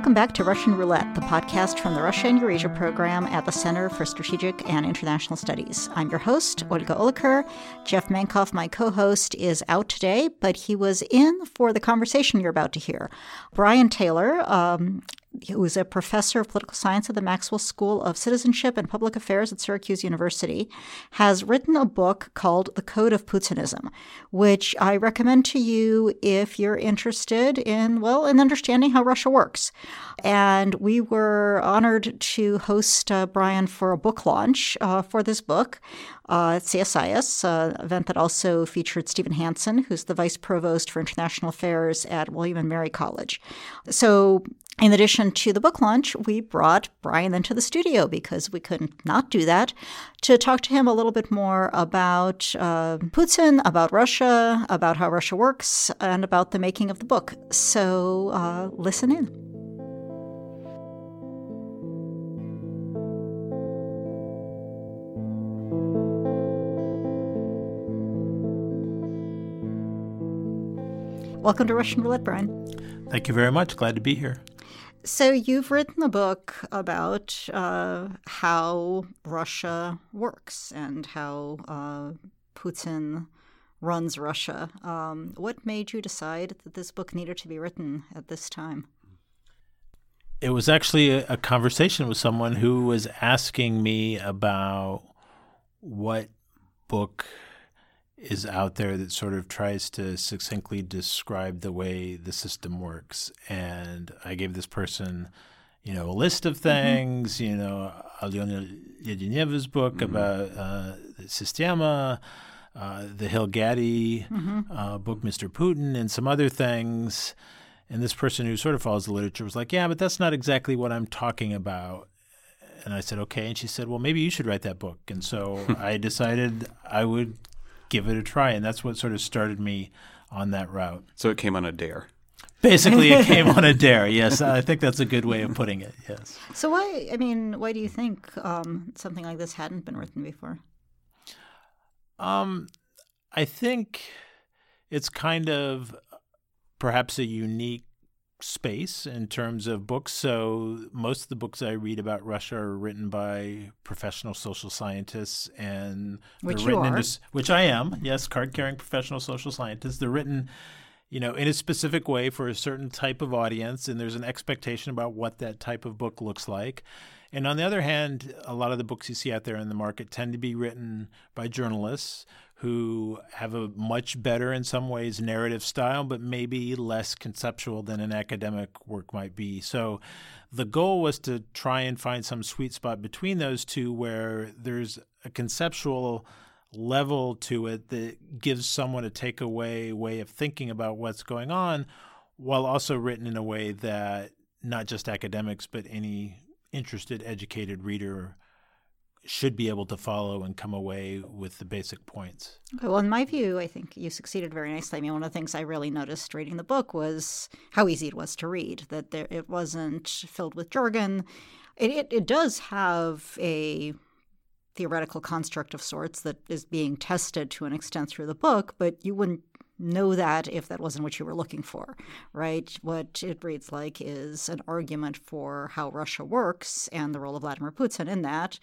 Welcome back to Russian Roulette, the podcast from the Russia and Eurasia program at the Center for Strategic and International Studies. I'm your host, Olga Oliker. Jeff Mankoff, my co host, is out today, but he was in for the conversation you're about to hear. Brian Taylor um, who is a professor of political science at the Maxwell School of Citizenship and Public Affairs at Syracuse University, has written a book called The Code of Putinism, which I recommend to you if you're interested in, well, in understanding how Russia works. And we were honored to host uh, Brian for a book launch uh, for this book uh, at CSIS, an uh, event that also featured Stephen Hanson, who's the Vice Provost for International Affairs at William and Mary College. So in addition to the book launch, we brought Brian into the studio because we couldn't not do that to talk to him a little bit more about uh, Putin, about Russia, about how Russia works, and about the making of the book. So uh, listen in. Welcome to Russian Roulette, Brian. Thank you very much. Glad to be here. So, you've written a book about uh, how Russia works and how uh, Putin runs Russia. Um, what made you decide that this book needed to be written at this time? It was actually a, a conversation with someone who was asking me about what book is out there that sort of tries to succinctly describe the way the system works. And I gave this person, you know, a list of mm-hmm. things, mm-hmm. you know, Alyona Ledeneva's book mm-hmm. about uh, the Sistema, uh, the Hill Gaddy mm-hmm. uh, book, Mr. Putin, and some other things. And this person who sort of follows the literature was like, yeah, but that's not exactly what I'm talking about. And I said, okay. And she said, well, maybe you should write that book. And so I decided I would give it a try. And that's what sort of started me on that route. So it came on a dare. Basically, it came on a dare. Yes, I think that's a good way of putting it. Yes. So why? I mean, why do you think um, something like this hadn't been written before? Um, I think it's kind of perhaps a unique space in terms of books. So most of the books I read about Russia are written by professional social scientists, and which they're are. into which I am. Yes, card-carrying professional social scientists. They're written, you know, in a specific way for a certain type of audience, and there's an expectation about what that type of book looks like. And on the other hand, a lot of the books you see out there in the market tend to be written by journalists who have a much better, in some ways, narrative style, but maybe less conceptual than an academic work might be. So the goal was to try and find some sweet spot between those two where there's a conceptual level to it that gives someone a takeaway way of thinking about what's going on while also written in a way that not just academics but any interested educated reader should be able to follow and come away with the basic points. Okay, well, in my view, I think you succeeded very nicely. I mean, one of the things I really noticed reading the book was how easy it was to read, that there, it wasn't filled with jargon. It, it, it does have a theoretical construct of sorts that is being tested to an extent through the book, but you wouldn't know that if that wasn't what you were looking for, right? What it reads like is an argument for how Russia works and the role of Vladimir Putin in that.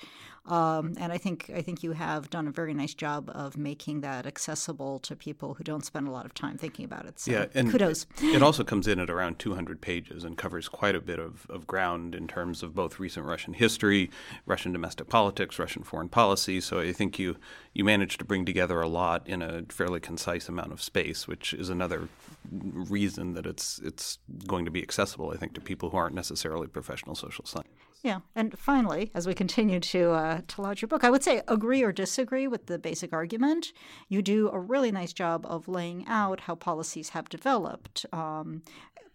Um, and I think I think you have done a very nice job of making that accessible to people who don't spend a lot of time thinking about it. So yeah, and kudos. It also comes in at around 200 pages and covers quite a bit of, of ground in terms of both recent Russian history, Russian domestic politics, Russian foreign policy. So I think you you managed to bring together a lot in a fairly concise amount of space, which is another reason that it's it's going to be accessible, I think, to people who aren't necessarily professional social scientists. Yeah, and finally, as we continue to uh, to launch your book, I would say agree or disagree with the basic argument. You do a really nice job of laying out how policies have developed. Um,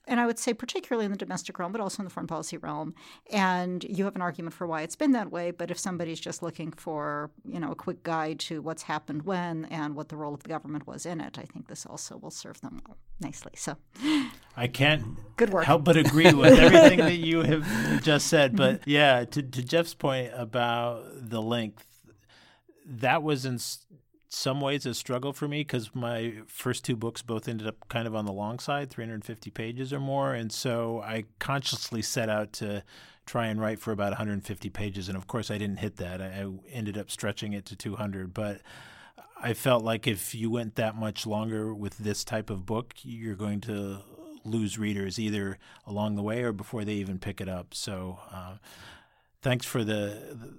and I would say particularly in the domestic realm, but also in the foreign policy realm. And you have an argument for why it's been that way. But if somebody's just looking for, you know, a quick guide to what's happened when and what the role of the government was in it, I think this also will serve them well nicely. So I can't good work. help but agree with everything that you have just said. But mm-hmm. yeah, to, to Jeff's point about the length, that was in some ways a struggle for me because my first two books both ended up kind of on the long side, 350 pages or more. And so I consciously set out to try and write for about 150 pages. And of course, I didn't hit that. I, ended up stretching it to 200. But I felt like if you went that much longer with this type of book, you're going to lose readers either along the way or before they even pick it up. So, uh, thanks for the, the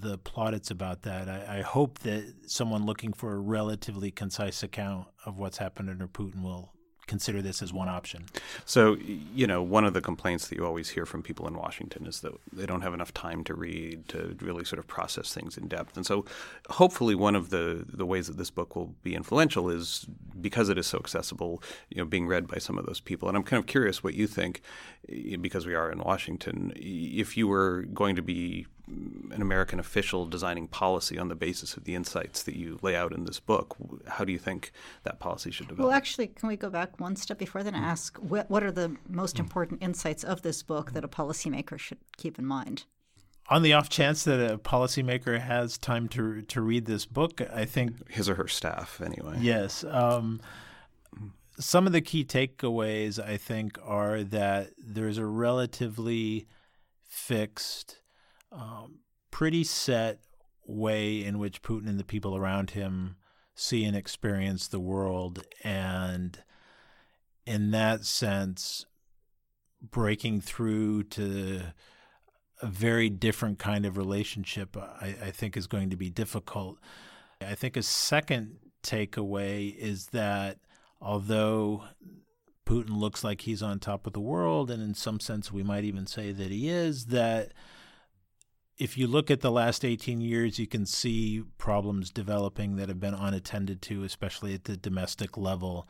the plaudits about that. I, I, hope that someone looking for a relatively concise account of what's happened under Putin will consider this as one option. So, you know, one of the complaints that you always hear from people in Washington is that they don't have enough time to read to really sort of process things in depth. And so, hopefully, one of the the ways that this book will be influential is because it is so accessible, you know, being read by some of those people. And I'm kind of curious what you think, eh, because we are in Washington, if you were going to be an American official designing policy on the basis of the insights that you lay out in this book. How do you think that policy should develop? Well, actually, can we go back one step before then and mm. ask what, what are the most mm. important insights of this book that a policymaker should keep in mind? On the off chance that a policymaker has time to to read this book, I think his or her staff, anyway. Yes. Um, some of the key takeaways, I think, are that there's a relatively fixed um, pretty set way in which Putin and the people around him see and experience the world. And in that sense, breaking through to a very different kind of relationship, I, I think, is going to be difficult. I think a second takeaway is that although Putin looks like he's on top of the world, and in some sense we might even say that he is, that if you look at the last 18 years, you can see problems developing that have been unattended to, especially at the domestic level,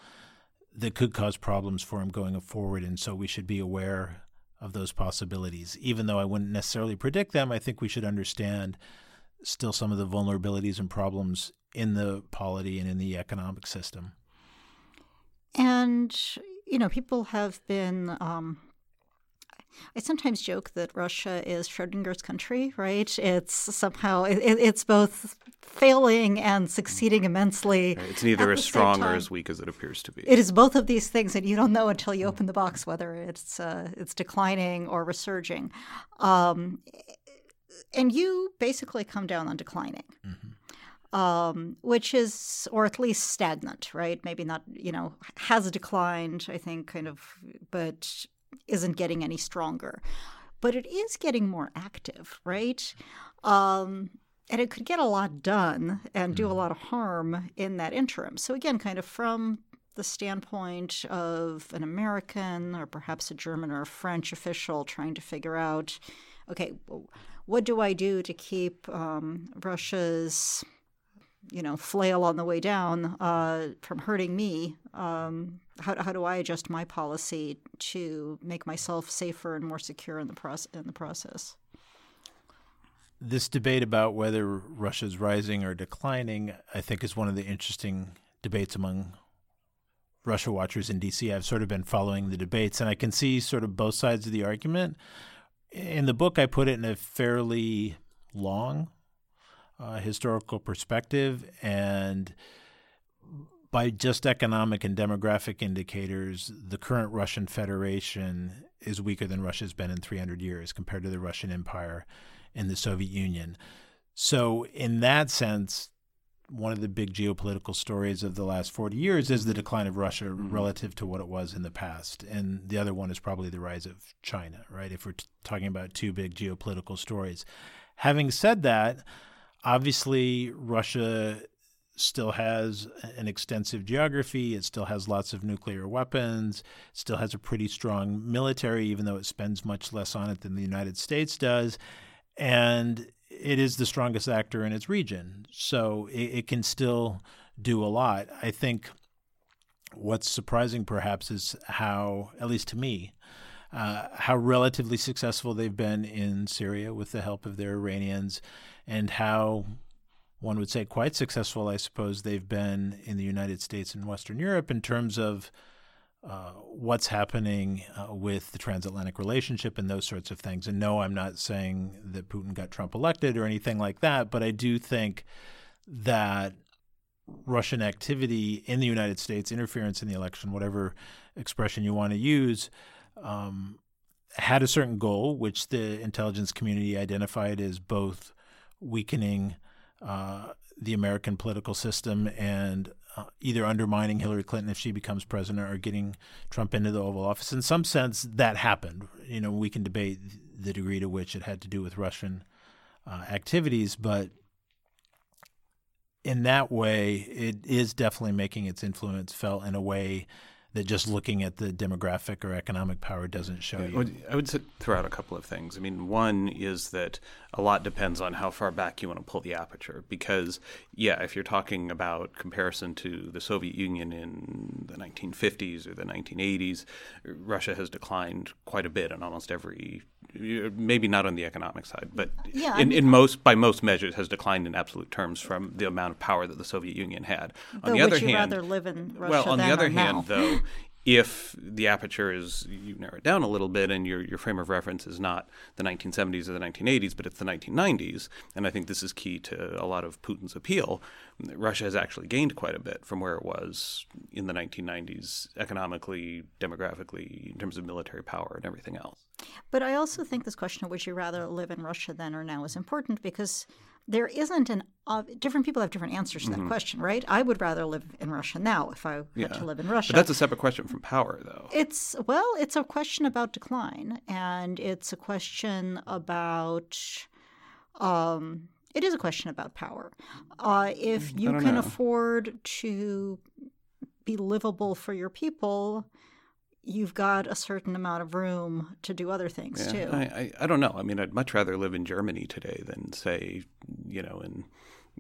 that could cause problems for him going forward. And so we should be aware of those possibilities. Even though I wouldn't necessarily predict them, I think we should understand still some of the vulnerabilities and problems in the polity and in the economic system. And, you know, people have been um, I sometimes joke that Russia is Schrodinger's country, right? It's somehow it, it's both failing and succeeding immensely. It's neither as strong or as weak as it appears to be. It is both of these things, and you don't know until you open the box whether it's uh, it's declining or resurging. Um, and you basically come down on declining. Mm-hmm. Um, which is, or at least stagnant, right? Maybe not, you know, has declined, I think, kind of, but isn't getting any stronger, but it is getting more active, right? Um, and it could get a lot done and do a mm-hmm. lot of harm in that interim. So, again, kind of from the standpoint of an American or perhaps a German or a French official trying to figure out okay, what do I do to keep um, Russia's you know flail on the way down uh, from hurting me um, how, how do I adjust my policy to make myself safer and more secure in the process in the process? This debate about whether Russia's rising or declining I think is one of the interesting debates among Russia watchers in DC I've sort of been following the debates and I can see sort of both sides of the argument. In the book I put it in a fairly long uh, historical perspective and by just economic and demographic indicators, the current Russian Federation is weaker than Russia's been in 300 years compared to the Russian Empire and the Soviet Union. So, in that sense, one of the big geopolitical stories of the last 40 years is the decline of Russia mm-hmm. relative to what it was in the past. And the other one is probably the rise of China, right? If we're t- talking about two big geopolitical stories. Having said that, Obviously, Russia still has an extensive geography. It still has lots of nuclear weapons. It still has a pretty strong military, even though it spends much less on it than the United States does. And it is the strongest actor in its region. So it, it can still do a lot. I think what's surprising perhaps is how, at least to me, uh, how relatively successful they've been in Syria with the help of their Iranians and how one would say quite successful, I suppose, they've been in the United States and Western Europe in terms of uh, what's happening uh, with the transatlantic relationship and those sorts of things. And no, I'm not saying that Putin got Trump elected or anything like that, but I do think that Russian activity in the United States, interference in the election, whatever expression you want to use, um, had a certain goal, which the intelligence community identified as both weakening uh, the American political system and uh, either undermining Hillary Clinton if she becomes president or getting Trump into the Oval Office. In some sense, that happened. You know, we can debate the degree to which it had to do with Russian uh, activities, but in that way, it is definitely making its influence felt in a way that just looking at the demographic or economic power doesn't show you. I would throw out a couple of things. I mean, one is that a lot depends on how far back you want to pull the aperture. Because, yeah, if you're talking about comparison to the Soviet Union in the 1950s or the 1980s, Russia has declined quite a bit on almost every maybe not on the economic side, but yeah, in, in, most by most measures has declined in absolute terms from the amount of power that the Soviet Union had. On the other hand, rather live in Russia well, on the other hand, now? though, if the aperture is you narrow it down a little bit and your your frame of reference is not the 1970s or the 1980s, but it's the 1990s, and I think this is key to a lot of Putin's appeal. Russia has actually gained quite a bit from where it was in the 1990s, economically, demographically, in terms of military power and everything else. But I also think this question of would you rather live in Russia then or now is important because there isn't an uh, different people have different answers to that mm-hmm. question, right? I would rather live in Russia now if I yeah. had to live in Russia. But that's a separate question from power, though. It's well, it's a question about decline, and it's a question about. Um, it is a question about power. Uh, if mm, you can know. afford to be livable for your people, you've got a certain amount of room to do other things yeah, too. I, I, I, don't know. I mean, I'd much rather live in Germany today than say, you know, in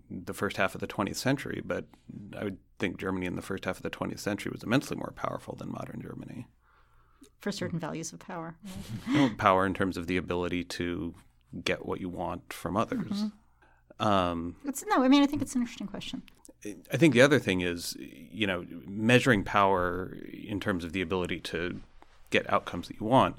the first half of the 20th century. But I would think Germany in the first half of the 20th century was immensely more powerful than modern Germany. For certain values of power. power in terms of the ability to get what you want from others. Mm-hmm. Um, it's, no, I mean, I think it's an interesting question. I think the other thing is, you know, measuring power in terms of the ability to get outcomes that you want,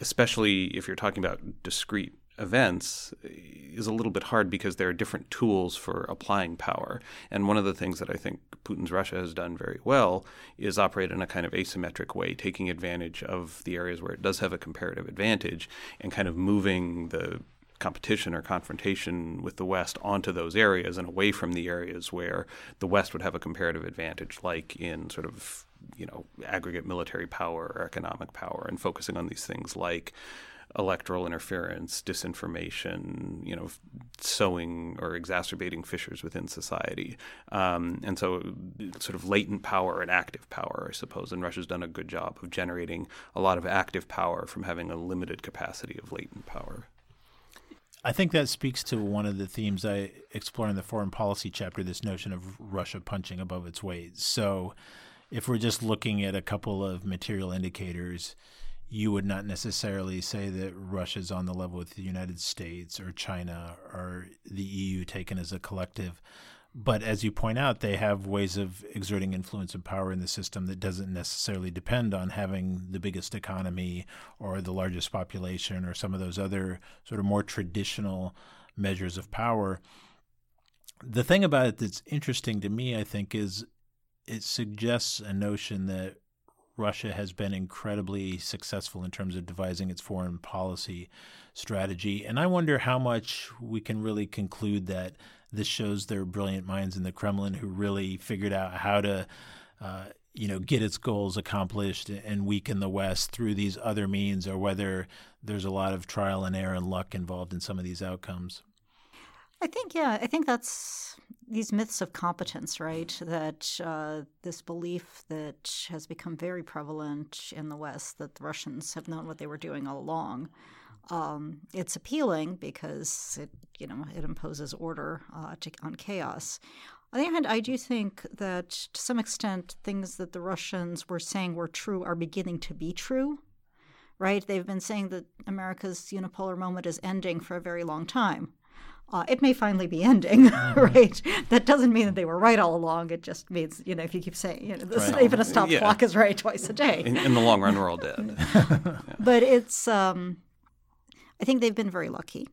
especially if you're talking about discrete events, is a little bit hard because there are different tools for applying power. And one of the things that I think Putin's Russia has done very well is operate in a kind of asymmetric way, taking advantage of the areas where it does have a comparative advantage and kind of moving the competition or confrontation with the West onto those areas and away from the areas where the West would have a comparative advantage, like in sort of you know aggregate military power or economic power, and focusing on these things like electoral interference, disinformation, you know, sowing or exacerbating fissures within society. Um, and so, sort of latent power and active power, I suppose. And Russia's done a good job of generating a lot of active power from having a limited capacity of latent power. I think that speaks to one of the themes I explore in the foreign policy chapter this notion of Russia punching above its weight. So, if we're just looking at a couple of material indicators, you would not necessarily say that Russia's on the level with the United States or China or the EU taken as a collective. But as you point out, they have ways of exerting influence and power in the system that doesn't necessarily depend on having the biggest economy or the largest population or some of those other sort of more traditional measures of power. The thing about it that's interesting to me, I think, is it suggests a notion that Russia has been incredibly successful in terms of devising its foreign policy strategy. And I wonder how much we can really conclude that this shows their brilliant minds in the Kremlin who really figured out how to, uh, you know, get its goals accomplished and weaken the West through these other means, or whether there's a lot of trial and error and luck involved in some of these outcomes. I think, yeah, I think that's these myths of competence, right? That uh, this belief that has become very prevalent in the West that the Russians have known what they were doing all along. Um, it's appealing because it, you know, it imposes order uh, to, on chaos. On the other hand, I do think that to some extent, things that the Russians were saying were true are beginning to be true. Right? They've been saying that America's unipolar moment is ending for a very long time. Uh, it may finally be ending, mm-hmm. right? That doesn't mean that they were right all along. It just means, you know, if you keep saying, you know, this, right. even a stop yeah. clock is right twice a day. In, in the long run, we're all dead. yeah. But it's, um, I think they've been very lucky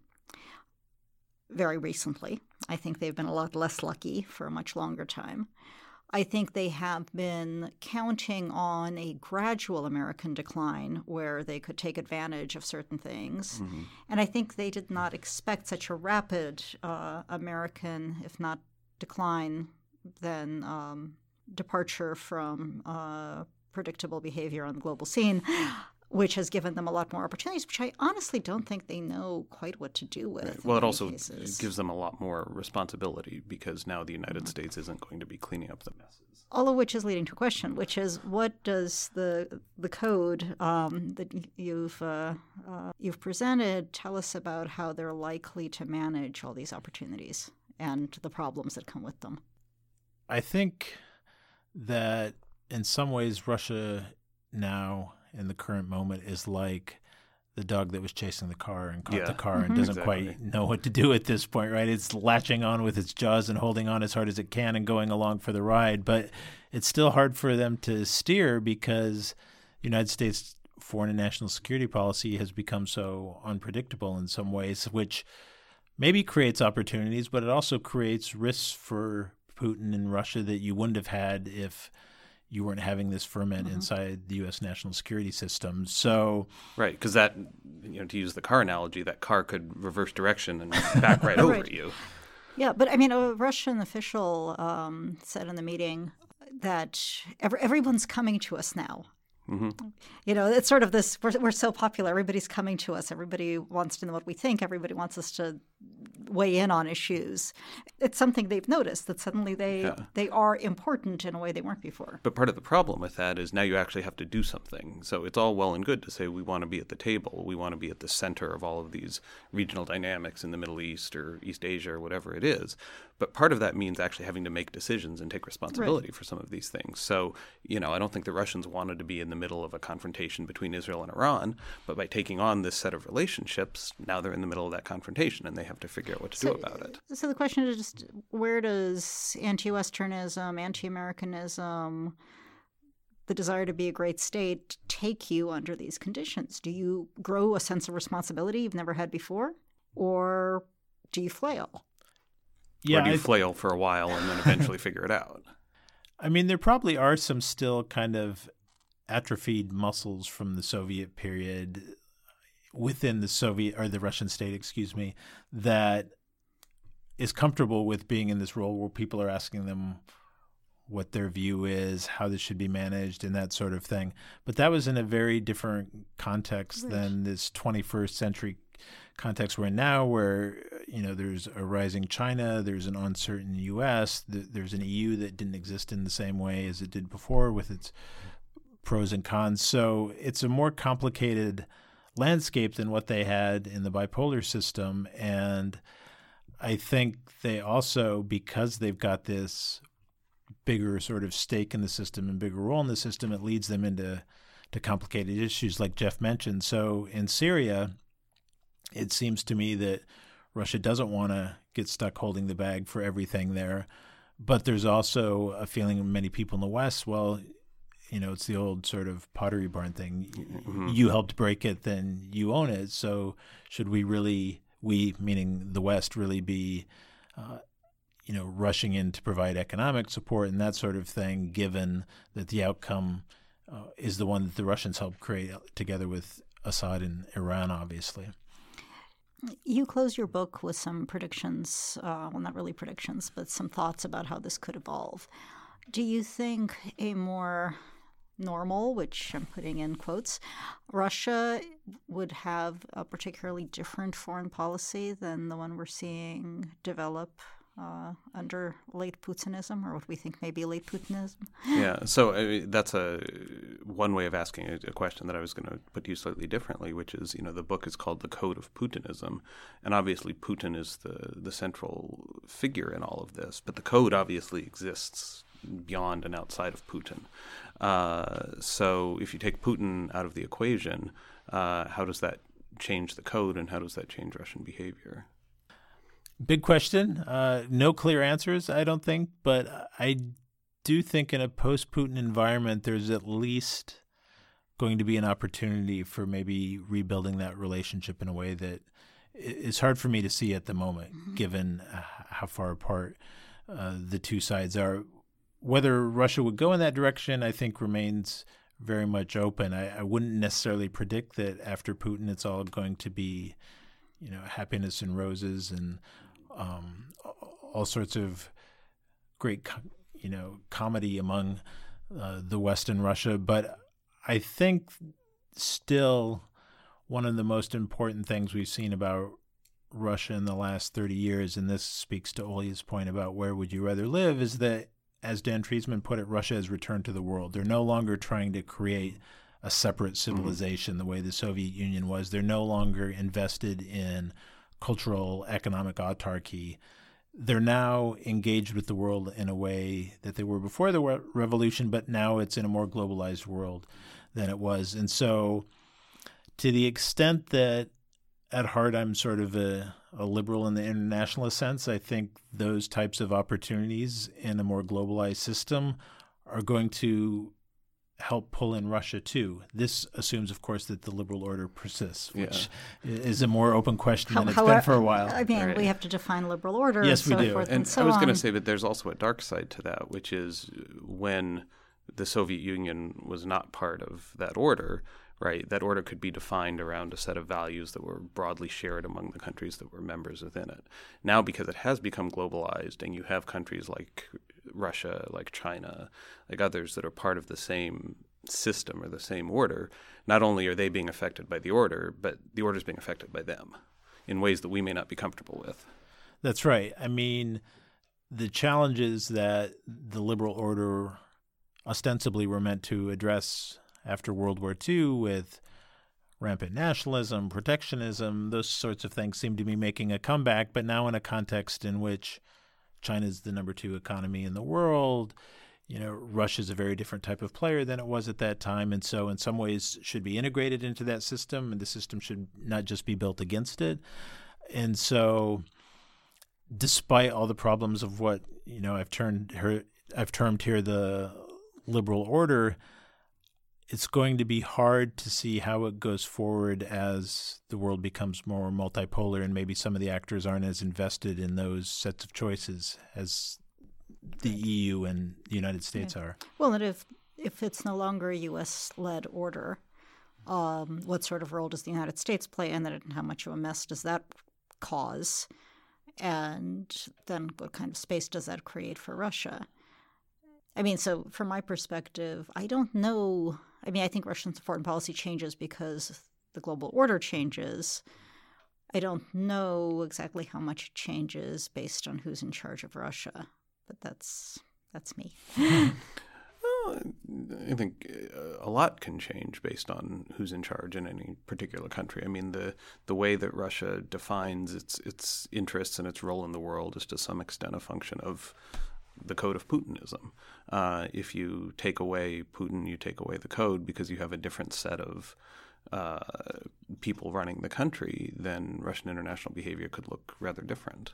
very recently. I think they've been a lot less lucky for a much longer time. I think they have been counting on a gradual American decline where they could take advantage of certain things. Mm-hmm. And I think they did not expect such a rapid uh, American, if not decline, then um, departure from uh, predictable behavior on the global scene which has given them a lot more opportunities, which I honestly don't think they know quite what to do with. Right. Well, it also cases. gives them a lot more responsibility because now the United mm-hmm. States isn't going to be cleaning up the messes. All of which is leading to a question, which is what does the the code um, that you've uh, uh, you've presented tell us about how they're likely to manage all these opportunities and the problems that come with them? I think that in some ways Russia now in the current moment is like the dog that was chasing the car and caught yeah. the car mm-hmm. and doesn't exactly. quite know what to do at this point, right? It's latching on with its jaws and holding on as hard as it can and going along for the ride, but it's still hard for them to steer because the United States foreign and national security policy has become so unpredictable in some ways, which maybe creates opportunities, but it also creates risks for Putin and Russia that you wouldn't have had if you weren't having this ferment mm-hmm. inside the U.S. national security system. So, right, because that, you know, to use the car analogy, that car could reverse direction and back right over right. you. Yeah, but I mean, a Russian official um, said in the meeting that every, everyone's coming to us now. Mm-hmm. You know, it's sort of this we're, we're so popular. Everybody's coming to us. Everybody wants to know what we think. Everybody wants us to weigh in on issues. It's something they've noticed that suddenly they yeah. they are important in a way they weren't before. But part of the problem with that is now you actually have to do something. So it's all well and good to say we want to be at the table, we want to be at the center of all of these regional dynamics in the Middle East or East Asia or whatever it is. But part of that means actually having to make decisions and take responsibility right. for some of these things. So, you know, I don't think the Russians wanted to be in the middle of a confrontation between Israel and Iran, but by taking on this set of relationships, now they're in the middle of that confrontation and they have to figure out what to so, do about it. So the question is just where does anti Westernism, anti Americanism, the desire to be a great state take you under these conditions? Do you grow a sense of responsibility you've never had before? Or do you flail? Yeah, or do you I, flail for a while and then eventually figure it out? I mean, there probably are some still kind of atrophied muscles from the Soviet period within the Soviet or the Russian state, excuse me, that is comfortable with being in this role where people are asking them what their view is, how this should be managed, and that sort of thing. But that was in a very different context right. than this 21st century context we're in now, where you know there's a rising China, there's an uncertain U.S., there's an EU that didn't exist in the same way as it did before, with its pros and cons. So it's a more complicated landscape than what they had in the bipolar system, and I think they also, because they've got this bigger sort of stake in the system and bigger role in the system, it leads them into to complicated issues like Jeff mentioned. So in Syria, it seems to me that Russia doesn't want to get stuck holding the bag for everything there. But there's also a feeling in many people in the West, well, you know, it's the old sort of pottery barn thing. Mm-hmm. You helped break it, then you own it. So should we really, we meaning the West, really be, uh, you know, rushing in to provide economic support and that sort of thing, given that the outcome uh, is the one that the Russians helped create together with Assad and Iran, obviously. You close your book with some predictions, uh, well, not really predictions, but some thoughts about how this could evolve. Do you think a more normal, which I'm putting in quotes, Russia would have a particularly different foreign policy than the one we're seeing develop uh, under late Putinism, or what we think may be late Putinism. yeah, so that's a one way of asking a, a question that I was going to put to you slightly differently, which is, you know, the book is called "The Code of Putinism," and obviously Putin is the the central figure in all of this, but the code obviously exists beyond and outside of Putin. Uh, so if you take Putin out of the equation, uh, how does that change the code, and how does that change Russian behavior? Big question. Uh, no clear answers, I don't think, but I do think in a post Putin environment, there's at least going to be an opportunity for maybe rebuilding that relationship in a way that is hard for me to see at the moment, mm-hmm. given uh, how far apart uh, the two sides are. Whether Russia would go in that direction, I think, remains very much open. I, I wouldn't necessarily predict that after Putin, it's all going to be, you know, happiness and roses and um, all sorts of great, you know, comity among uh, the West and Russia. But I think still one of the most important things we've seen about Russia in the last 30 years, and this speaks to Olia's point about where would you rather live, is that, as Dan Treisman put it, Russia has returned to the world. They're no longer trying to create a separate mm-hmm. civilization mm-hmm. the way the Soviet Union was. They're no longer invested in cultural, economic autarky. They're now engaged with the world in a way that they were before the revolution, but now it's in a more globalized world than it was. And so, to the extent that at heart I'm sort of a, a liberal in the internationalist sense, I think those types of opportunities in a more globalized system are going to help pull in Russia too. This assumes, of course, that the liberal order persists, which yeah. is a more open question How, than it's however, been for a while. I mean, right. we have to define liberal order. Yes, and we so do. and, and so I was going to say that there's also a dark side to that, which is when the Soviet Union was not part of that order, right? That order could be defined around a set of values that were broadly shared among the countries that were members within it. Now, because it has become globalized and you have countries like Russia, like China, like others that are part of the same system or the same order, not only are they being affected by the order, but the order is being affected by them in ways that we may not be comfortable with. That's right. I mean, the challenges that the liberal order ostensibly were meant to address after World War II with rampant nationalism, protectionism, those sorts of things seem to be making a comeback, but now in a context in which China is the number two economy in the world. You know, Russia is a very different type of player than it was at that time, and so in some ways should be integrated into that system, and the system should not just be built against it. And so, despite all the problems of what you know, I've turned her, I've termed here the liberal order it's going to be hard to see how it goes forward as the world becomes more multipolar and maybe some of the actors aren't as invested in those sets of choices as the EU and the United States are. Well, and if if it's no longer a U.S. led order, um, what sort of role does the United States play in it, and how much of a mess does that cause? And then, what kind of space does that create for Russia? I mean, so from my perspective, I don't know I mean, I think Russian foreign policy changes because the global order changes. I don't know exactly how much it changes based on who's in charge of Russia, but that's that's me. I think uh, a lot can change based on who's in charge in any particular country. I mean, the the way that Russia defines its its interests and its role in the world is to some extent a function of the code of Putinism. Uh, if you take away Putin, you take away the code because you have a different set of uh, people running the country, then Russian international behavior could look rather different.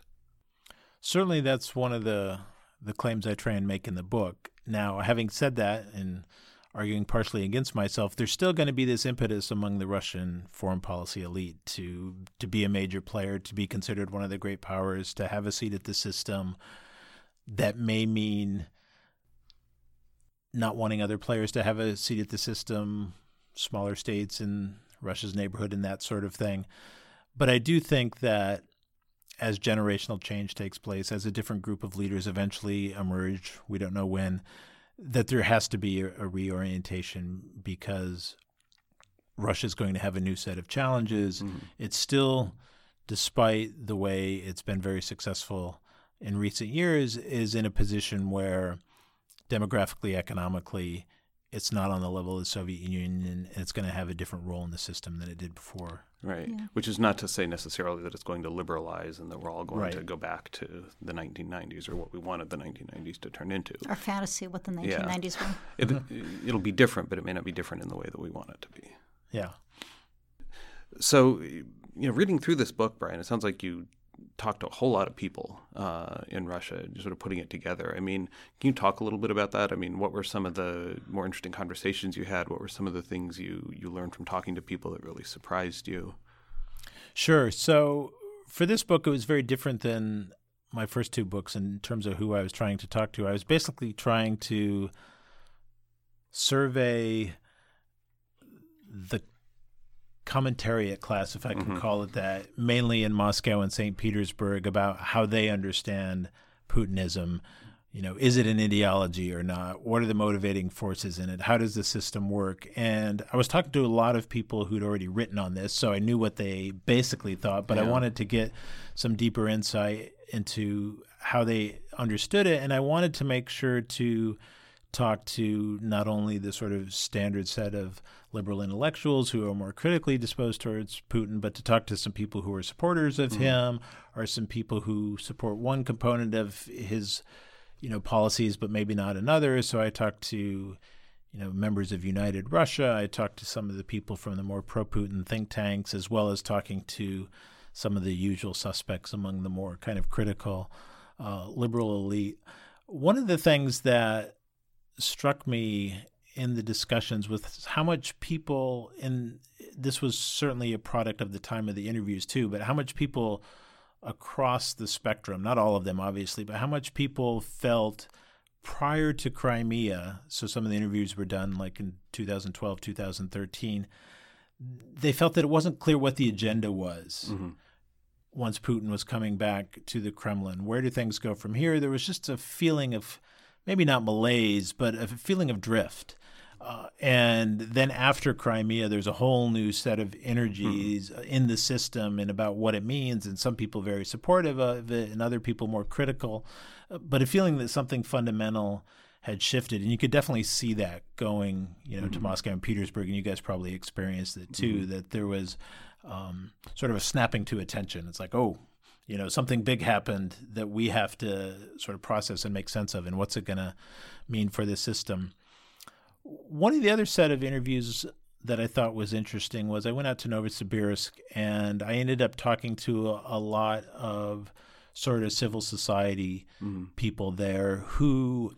Certainly, that's one of the the claims I try and make in the book. Now, having said that, and arguing partially against myself, there's still going to be this impetus among the Russian foreign policy elite to to be a major player, to be considered one of the great powers, to have a seat at the system, that may mean not wanting other players to have a seat at the system, smaller states in Russia's neighborhood, and that sort of thing. But I do think that as generational change takes place, as a different group of leaders eventually emerge, we don't know when, that there has to be a, reorientation because Russia is going to have a new set of challenges. Mm. It's still, despite the way it's been very successful in recent years is in a position where demographically, economically, it's not on the level of the Soviet Union, and it's going to have a different role in the system than it did before. Right. Yeah. Which is not to say necessarily that it's going to liberalize and that we're all going right. to go back to the 1990s or what we wanted the 1990s to turn into. Our fantasy, what the 1990s yeah. were. It, mm-hmm. it'll be different, but it may not be different in the way that we want it to be. Yeah. So, you know, reading through this book, Brian, it sounds like you talked to a whole lot of people uh, in Russia, sort of putting it together. I mean, can you talk a little bit about that? I mean, what were some of the more interesting conversations you had? What were some of the things you you learned from talking to people that really surprised you? Sure. So for this book, it was very different than my first two books in terms of who I was trying to talk to. I was basically trying to survey the commentariat class, if I can mm-hmm. call it that, mainly in Moscow and St. Petersburg, about how they understand Putinism. You know, is it an ideology or not? What are the motivating forces in it? How does the system work? And I was talking to a lot of people who'd already written on this, so I knew what they basically thought, but yeah. I wanted to get some deeper insight into how they understood it. And I wanted to make sure to talk to not only the sort of standard set of liberal intellectuals who are more critically disposed towards Putin, but to talk to some people who are supporters of mm-hmm. him or some people who support one component of his, you know, policies, but maybe not another. So I talked to, you know, members of United Russia. I talked to some of the people from the more pro-Putin think tanks, as well as talking to some of the usual suspects among the more kind of critical uh, liberal elite. One of the things that struck me in the discussions with how much people and this was certainly a product of the time of the interviews too, but how much people across the spectrum, not all of them obviously, but how much people felt prior to Crimea, so some of the interviews were done like in 2012, 2013, they felt that it wasn't clear what the agenda was. Mm-hmm. Once Putin was coming back to the Kremlin, where do things go from here? There was just a feeling of maybe not malaise, but a feeling of drift. Uh, and then after Crimea, there's a whole new set of energies mm-hmm. in the system and about what it means. And some people very supportive of it, and other people more critical. Uh, but a feeling that something fundamental had shifted, and you could definitely see that going, you know, mm-hmm. to Moscow and Petersburg, and you guys probably experienced it too. Mm-hmm. That there was um, sort of a snapping to attention. It's like, oh, you know something big happened that we have to sort of process and make sense of and what's it going to mean for the system one of the other set of interviews that I thought was interesting was I went out to Novosibirsk and I ended up talking to a, a lot of sort of civil society mm. people there who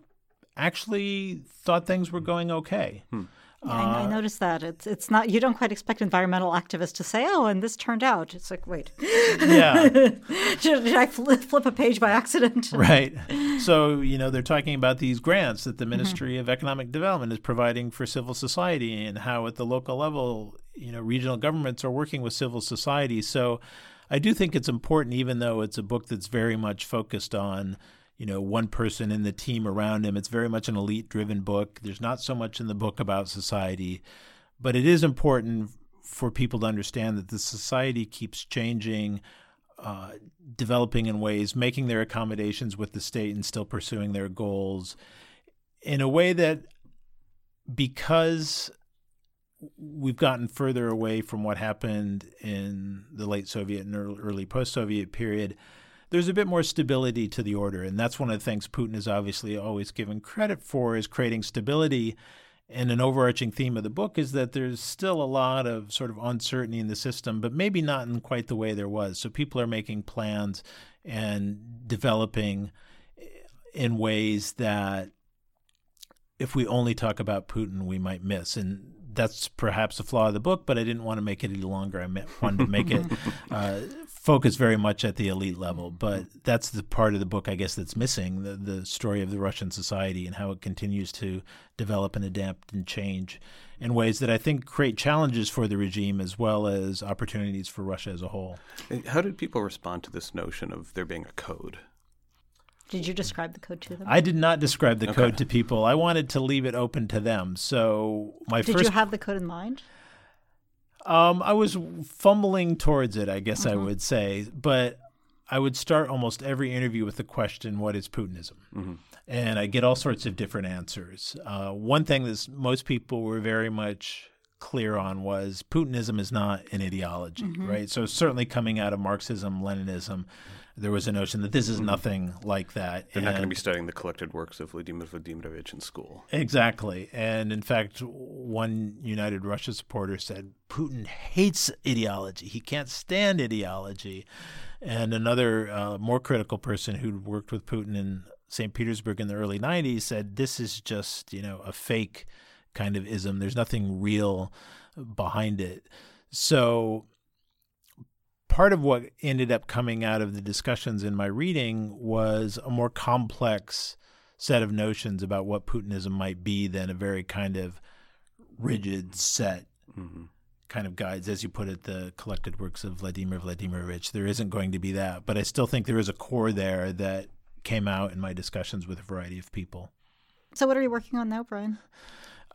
actually thought things were going okay. Hmm. Yeah, I, I uh, noticed that. It's it's not you don't quite expect environmental activists to say, "Oh, and this turned out." It's like, wait, yeah, did, did, I flip, flip a page by accident? Right. So you know they're talking about these grants that the mm-hmm. Ministry mm-hmm. of Economic Development is providing for civil society, and how at the local level, you know, regional governments are working with civil society. So I do think it's important, even though it's a book that's very much focused on you know one person in the team around him. It's very much an elite driven book. There's not so much in the book about society, but it is important for people to understand that the society keeps changing. Uh, developing in ways, making their accommodations with the state and still pursuing their goals in a way that because we've gotten further away from what happened in the late Soviet and early post Soviet period, there's a bit more stability to the order. And that's one of the things Putin is obviously always given credit for is creating stability. And an overarching theme of the book is that there's still a lot of sort of uncertainty in the system, but maybe not in quite the way there was. So people are making plans and developing in ways that if we only talk about Putin, we might miss. And that's perhaps a flaw of the book, but I didn't want to make it any longer. I wanted to make it uh, focus very much at the elite level. But that's the part of the book, I guess, that's missing the, the story of the Russian society and how it continues to develop and adapt and change in ways that I think create challenges for the regime as well as opportunities for Russia as a whole. How did people respond to this notion of there being a code? Did you describe the code to them? I did not describe the okay. code to people. I wanted to leave it open to them. So my did first. Did you have the code in mind? Um, I was fumbling towards it, I guess mm-hmm. I would say, but I would start almost every interview with the question, "What is Putinism?" Mm-hmm. And I get all sorts of different answers. Uh, one thing that most people were very much clear on was Putinism is not an ideology, mm-hmm. right? So certainly coming out of Marxism, Leninism, there was a notion that this is mm-hmm. nothing like that. They're and not going to be studying the collected works of Vladimir Vladimirovich in school. Exactly. And in fact, one United Russia supporter said Putin hates ideology. He can't stand ideology. And another uh, more critical person who'd worked with Putin in St. Petersburg in the early 90s said this is just, you know, a fake kind of ism. There's nothing real behind it. So part of what ended up coming out of the discussions in my reading was a more complex set of notions about what Putinism might be than a very kind of rigid set mm-hmm. kind of guides. As you put it, the collected works of Vladimir Vladimirovich, there isn't going to be that. But I still think there is a core there that came out in my discussions with a variety of people. So, what are you working on now, Brian?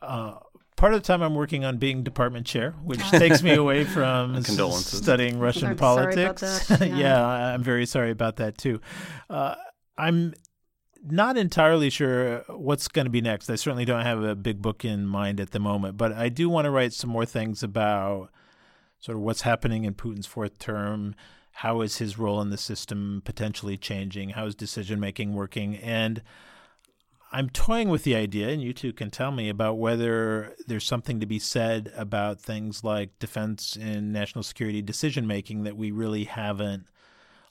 Uh, part of the time I'm working on being department chair, which takes me away from studying Russian I'm politics. Yeah. yeah. I'm very sorry about that too. Uh, I'm not entirely sure what's going to be next. I certainly don't have a big book in mind at the moment, but I do want to write some more things about sort of what's happening in Putin's fourth term. How is his role in the system potentially changing? How is decision making working? And I'm toying with the idea, and you two can tell me about whether there's something to be said about things like defense and national security decision making that we really haven't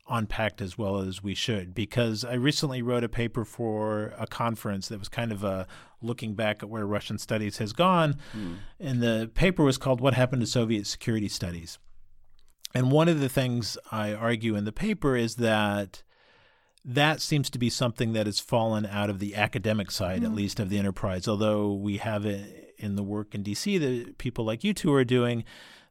unpacked as well as we should. Because I recently wrote a paper for a conference that was kind of a looking back at where Russian studies has gone. Mm. And the paper was called What Happened to Soviet Security Studies. And one of the things I argue in the paper is that that seems to be something that has fallen out of the academic side, mm-hmm. at least of the enterprise. Although we have it in the work in DC that people like you two are doing,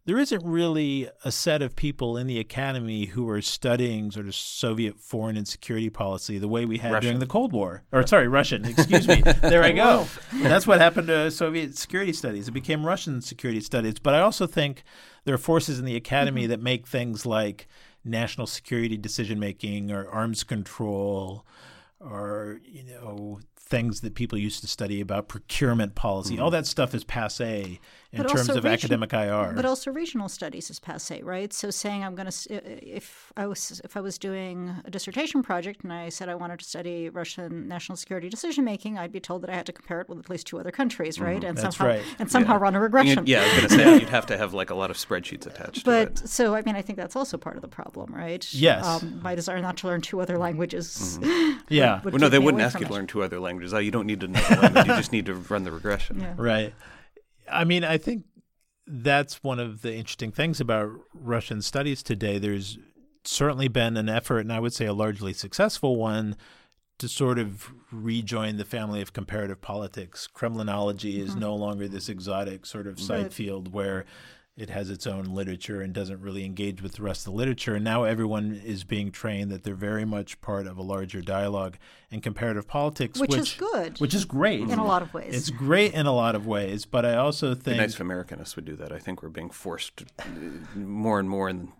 there isn't really a set of people in the academy who are studying sort of Soviet foreign and security policy the way we had Russian. during the Cold War. Or sorry, Russian. Excuse me. There I go. That's what happened to Soviet security studies. It became Russian security studies. But I also think there are forces in the academy mm-hmm. that make things like national security decision making or arms control or you know things that people used to study about procurement policy. Mm-hmm. All that stuff is passe in but terms of region, academic IR. But also regional studies is passe, right? So saying I'm going to if I was if I was doing a dissertation project and I said I wanted to study Russian national security decision making, I'd be told that I had to compare it with at least two other countries, right? Mm-hmm. And That's somehow right. and somehow yeah. run a regression. yeah, I was going to say you'd have to have like a lot of spreadsheets attached. But so I mean, I think that's also part of the problem, right? Yes. Um, my desire not to learn two other languages. Mm-hmm. yeah. Would, would well, no, they wouldn't ask you to learn two other languages. Oh, you don't need to know the language. you just need to run the regression. Yeah. Right. I mean, I think that's one of the interesting things about Russian studies today. There's certainly been an effort, and I would say a largely successful one, to sort of rejoin the family of comparative politics. Kremlinology is Mm-hmm. no longer this exotic sort of side Right. field where it has its own literature and doesn't really engage with the rest of the literature. And now everyone is being trained that they're very much part of a larger dialogue in comparative politics, Which which, is good. Which is great in a lot of ways. It's great in a lot of ways, but I also think nice if Americanists would do that. I think we're being forced uh, more and more in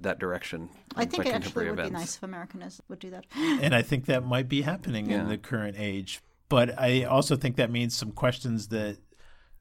that direction. I think by it actually contemporary would be nice if Americanists would do that. and I think that might be happening in the current age. But I also think that means some questions that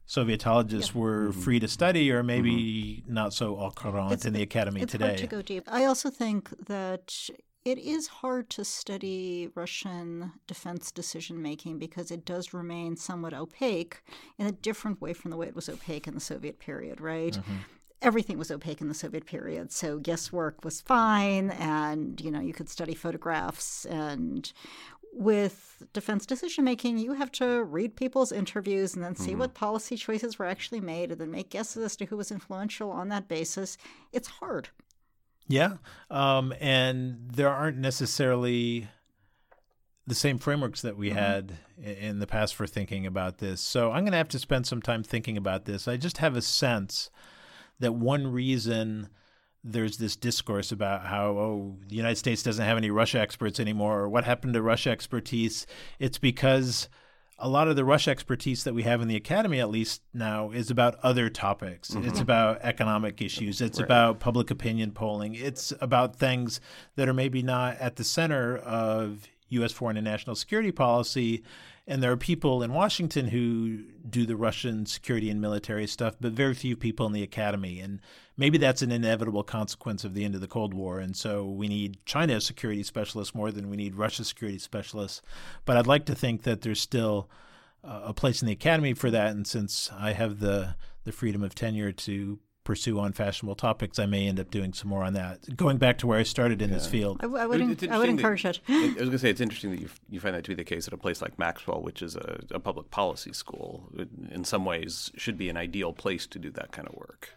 Sovietologists were Mm-hmm. free to study or maybe not so au courant It's- in the academy it's today. hard to go deep. I also think that it is hard to study Russian defense decision making because it does remain somewhat opaque in a different way from the way it was opaque in the Soviet period, right? Mm-hmm. Everything was opaque in the Soviet period, so guesswork was fine, and you know you could study photographs. And with defense decision making, you have to read people's interviews and then see Mm-hmm. what policy choices were actually made, and then make guesses as to who was influential on that basis. It's hard. Yeah. Um, and there aren't necessarily the same frameworks that we had in the past for thinking about this. So I'm going to have to spend some time thinking about this. I just have a sense that one reason there's this discourse about how oh the United States doesn't have any Russia experts anymore or what happened to Russia expertise? It's because a lot of the Russia expertise that we have in the academy at least now is about other topics. Mm-hmm. It's about economic issues. It's Right. about public opinion polling. It's about things that are maybe not at the center of US foreign and national security policy. And there are people in Washington who do the Russian security and military stuff, but very few people in the academy. And maybe that's an inevitable consequence of the end of the Cold War. And so we need China security specialists more than we need Russia security specialists. But I'd like to think that there's still uh, a place in the academy for that. And since I have the, the freedom of tenure to pursue unfashionable topics, I may end up doing some more on that. Going back to where I started in this field. I, w- I would, en- It's I would interesting that- encourage it. I was going to say it's interesting that you you find that to be the case at a place like Maxwell, which is a, a public policy school. It, in some ways, should be an ideal place to do that kind of work.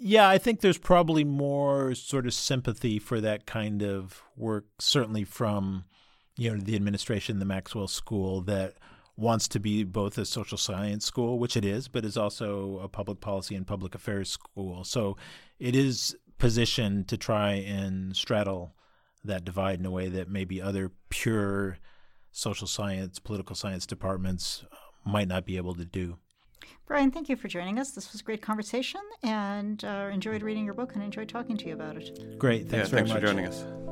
Yeah, I think there's probably more sort of sympathy for that kind of work, certainly from you know the administration, the Maxwell School, that wants to be both a social science school, which it is, but is also a public policy and public affairs school. So it is positioned to try and straddle that divide in a way that maybe other pure social science, political science departments uh, might not be able to do. Brian, thank you for joining us. This was a great conversation and uh, enjoyed reading your book and enjoyed talking to you about it. Great. Thanks yeah, very thanks much. for joining us.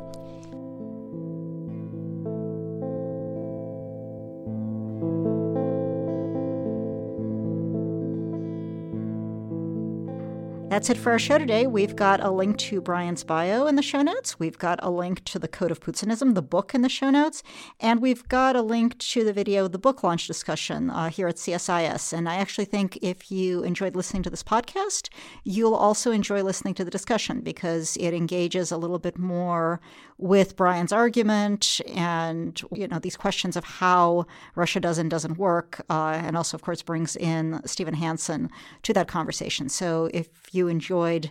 That's it for our show today. We've got a link to Brian's bio in the show notes. We've got a link to the Code of Putinism, the book, in the show notes. And we've got a link to the video, the book launch discussion uh, here at CSIS. And I actually think if you enjoyed listening to this podcast, you'll also enjoy listening to the discussion because it engages a little bit more with Brian's argument and, you know, these questions of how Russia does and doesn't work. Uh, and also, of course, brings in Stephen Hanson to that conversation. So if you enjoyed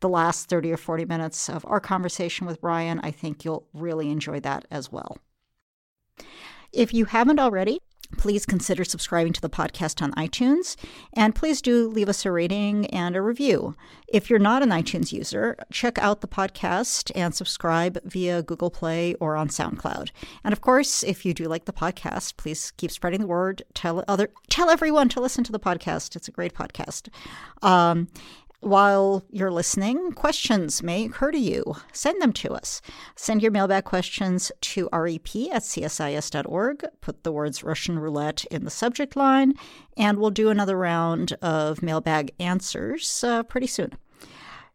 the last 30 or 40 minutes of our conversation with Brian, I think you'll really enjoy that as well. If you haven't already, please consider subscribing to the podcast on iTunes. And please do leave us a rating and a review. If you're not an iTunes user, check out the podcast and subscribe via Google Play or on SoundCloud. And of course, if you do like the podcast, please keep spreading the word. Tell other, tell everyone to listen to the podcast. It's a great podcast. Um, while you're listening, questions may occur to you. Send them to us. Send your mailbag questions to rep at csis.org. Put the words Russian roulette in the subject line, and we'll do another round of mailbag answers uh, pretty soon.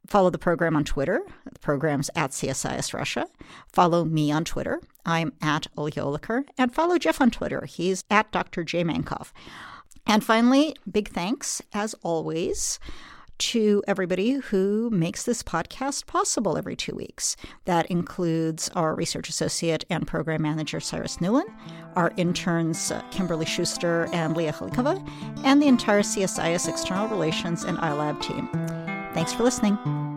Follow the program on Twitter. The program's at CSIS Russia. Follow me on Twitter. I'm at Olga Oliker. And follow Jeff on Twitter. He's at Dr. J. Mankoff. And finally, big thanks, as always, to everybody who makes this podcast possible every two weeks. That includes our research associate and program manager, Cyrus Newlin, our interns, uh, Kimberly Schuster and Leah Khalikova, and the entire CSIS External Relations and iLab team. Thanks for listening.